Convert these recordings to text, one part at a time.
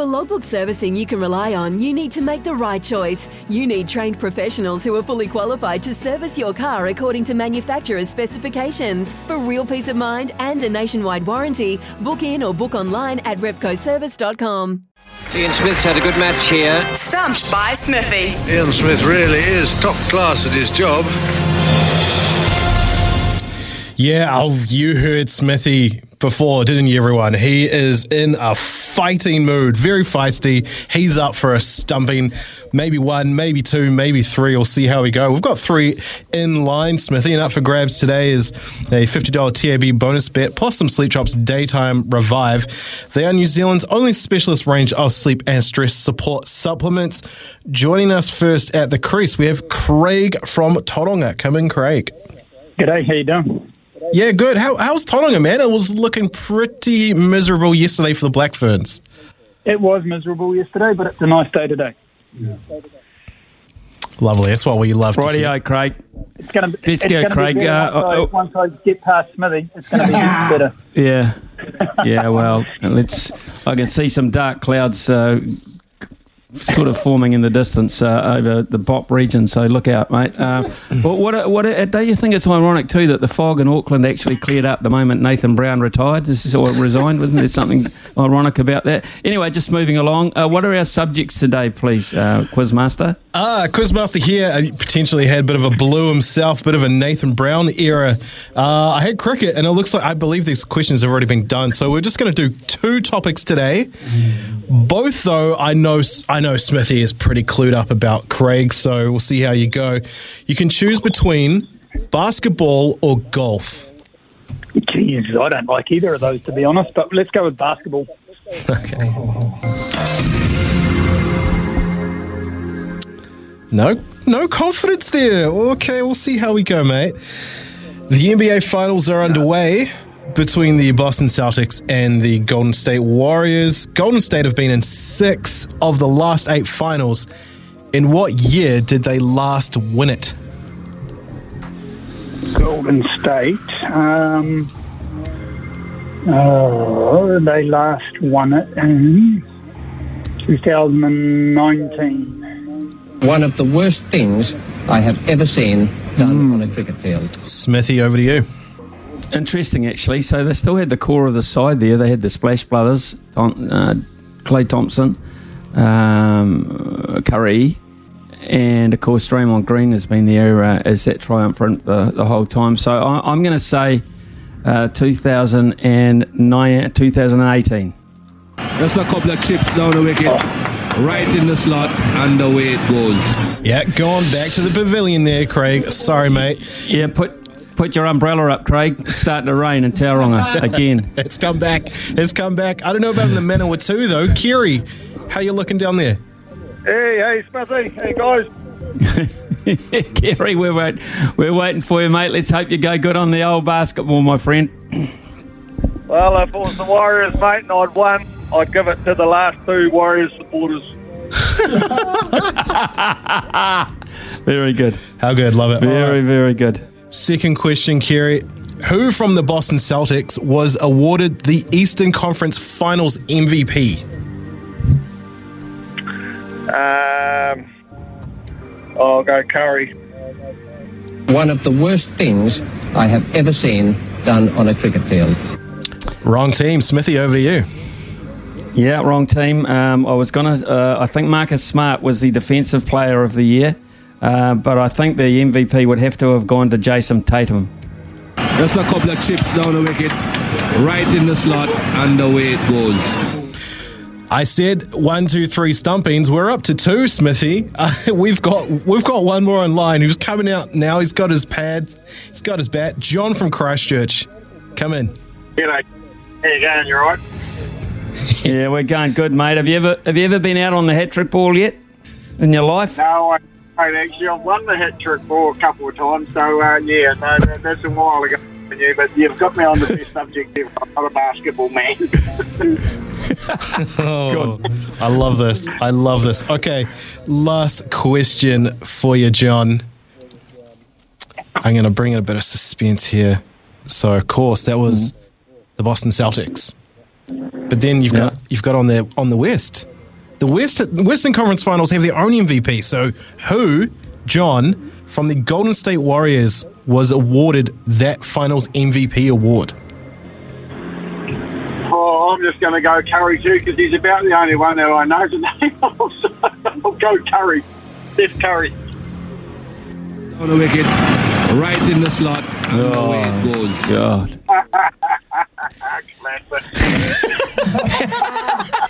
For logbook servicing you can rely on, you need to make the right choice. You need trained professionals who are fully qualified to service your car according to manufacturer's specifications. For real peace of mind and a nationwide warranty, book in or book online at repcoservice.com. Ian Smith's had a good match here. Stumped by Smithy. Ian Smith really is top class at his job. Yeah, oh, you heard Smithy before, didn't you, everyone? He is in a fighting mood, very feisty. He's up for a stumping, maybe one, maybe two, maybe three. We'll see how we go. We've got three in line, Smithy, and up for grabs today is a $50 TAB bonus bet plus some Sleep Drops Daytime Revive. They are New Zealand's only specialist range of sleep and stress support supplements. Joining us first at the crease, we have Craig from Tauranga. Come in, Craig. G'day, how you doing? Yeah, good. How, how's Tauranga, man? It was looking pretty miserable yesterday for the Black Ferns. It was miserable yesterday, but it's a nice day today. Lovely. That's what we love to hear. Rightio, Craig. It's going to be. Let's it's go, gonna Craig. Be better Uh, once, oh, I, once I get past Smithy, it's going to be better. Yeah, yeah. Well, let's. I can see some dark clouds uh, sort of forming in the distance uh, over the Bop region. So look out, mate. Uh, but what? What? uh, Do you think it's ironic too that the fog in Auckland actually cleared up the moment Nathan Brown retired? This is or resigned. Wasn't there something ironic about that? Anyway, just moving along. Uh, what are our subjects today, please, uh, Quizmaster? Ah, Quizmaster here uh, potentially had a bit of a blue himself, bit of a Nathan Brown era. I had cricket, and it looks like I believe these questions have already been done. So we're just going to do two topics today. Both, though, I know I know Smithy is pretty clued up about Craig. So we'll see how you go. You can choose between basketball or golf. Jeez, I don't like either of those to be honest. But let's go with basketball. Okay. No, no confidence there. Okay, we'll see how we go, mate. The NBA finals are underway between the Boston Celtics and the Golden State Warriors. Golden State have been in six of the last eight finals. In what year did they last win it? Golden State. Um, oh, they last won it in 2019. One of the worst things I have ever seen done on a cricket field. Smithy, over to you. Interesting, actually. So they still had the core of the side there. They had the Splash Brothers, Tom, uh, Klay Thompson, um, Curry, and of course Draymond Green has been there uh, as that triumphant the, the whole time. So I, I'm going to say uh, 2009, 2018. Just a couple of chips down the wicket, right in the slot, and away it goes. Yeah, going back to the pavilion there, Craig. Sorry, mate. Yeah, put put your umbrella up, Craig. It's starting to rain in Tauranga again. It's come back. It's come back. I don't know about in the Manawatu, though. Kiri, how you looking down there? Hey, hey, Smithy. Hey, guys. Gary, we're wait, we're waiting for you, mate. Let's hope you go good on the old basketball, my friend. Well, if it was the Warriors, mate, and I'd won, I'd give it to the last two Warriors supporters. Very good. How good? Love it. Very, All right. very good. Second question, Kiri. Who from the Boston Celtics was awarded the Eastern Conference Finals MVP? Um, I'll go Curry. One of the worst things I have ever seen done on a cricket field. Wrong team. Smithy, over to you. Yeah, wrong team. Um, I was gonna. Uh, I think Marcus Smart was the defensive player of the year, uh, but I think the MVP would have to have gone to Jayson Tatum. Just a couple of chips down the wicket, right in the slot, and away it goes. I said one, two, three stumpings. We're up to two, Smithy. Uh, we've got we've got one more online who's coming out now. He's got his pad, he's got his bat. John from Christchurch, come in. G'day. How you going? You alright? yeah, we're going good, mate. Have you ever have you ever been out on the hat trick ball yet in your life? No, I, I actually I've won the hat trick ball a couple of times, so uh, yeah, no, that, that's a while ago. Yeah, but you've got me on the best subject. ever. I'm not a basketball man. Oh, I love this. I love this. Okay, last question for you, John. I'm going to bring in a bit of suspense here. So, of course, that was the Boston Celtics. But then you've got you've got on the on the West. The West Western Conference Finals have their own MVP. So who, John, from the Golden State Warriors, was awarded that Finals MVP award? Oh, I'm just going to go Curry too because he's about the only one that I know the name of. So I'll go Curry. Steph Curry. On the wicket, right in the slot, and oh, away it goes. God.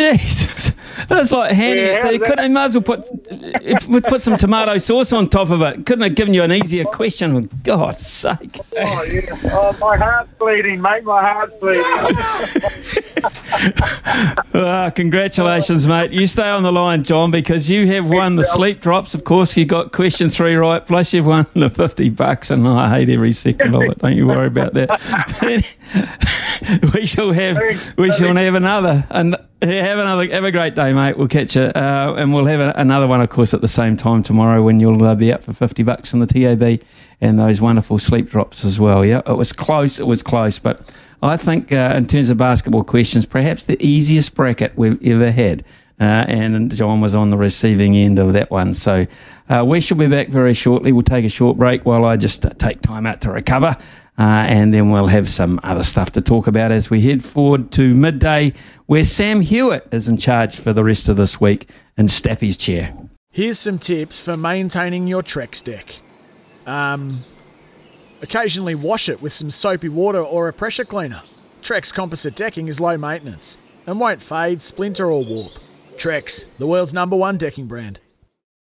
Jesus. That's like handy. Yeah, you couldn't, you might as well put, put some tomato sauce on top of it. Couldn't have given you an easier question, for God's sake. Oh, yeah. Oh, my heart's bleeding, mate. My heart's bleeding. Ah, congratulations, mate. You stay on the line, John, because you have won the sleep drops. Of course, you got question three right, plus you've won the 50 bucks, and I hate every second of it. Don't you worry about that. we shall have we shall have another and have another have a great day, mate. We'll catch you, uh, and we'll have a, another one, of course, at the same time tomorrow when you'll uh, be up for 50 bucks on the TAB and those wonderful sleep drops as well. Yeah, it was close. It was close, but I think uh, in terms of basketball questions, perhaps the easiest bracket we've ever had. Uh, and John was on the receiving end of that one. So uh, we shall be back very shortly. We'll take a short break while I just uh, take time out to recover. Uh, and then we'll have some other stuff to talk about as we head forward to midday, where Sam Hewitt is in charge for the rest of this week in Staffy's chair. Here's some tips for maintaining your Trex deck. Um, occasionally wash it with some soapy water or a pressure cleaner. Trex composite decking is low maintenance and won't fade, splinter, or warp. Trex, the world's number one decking brand.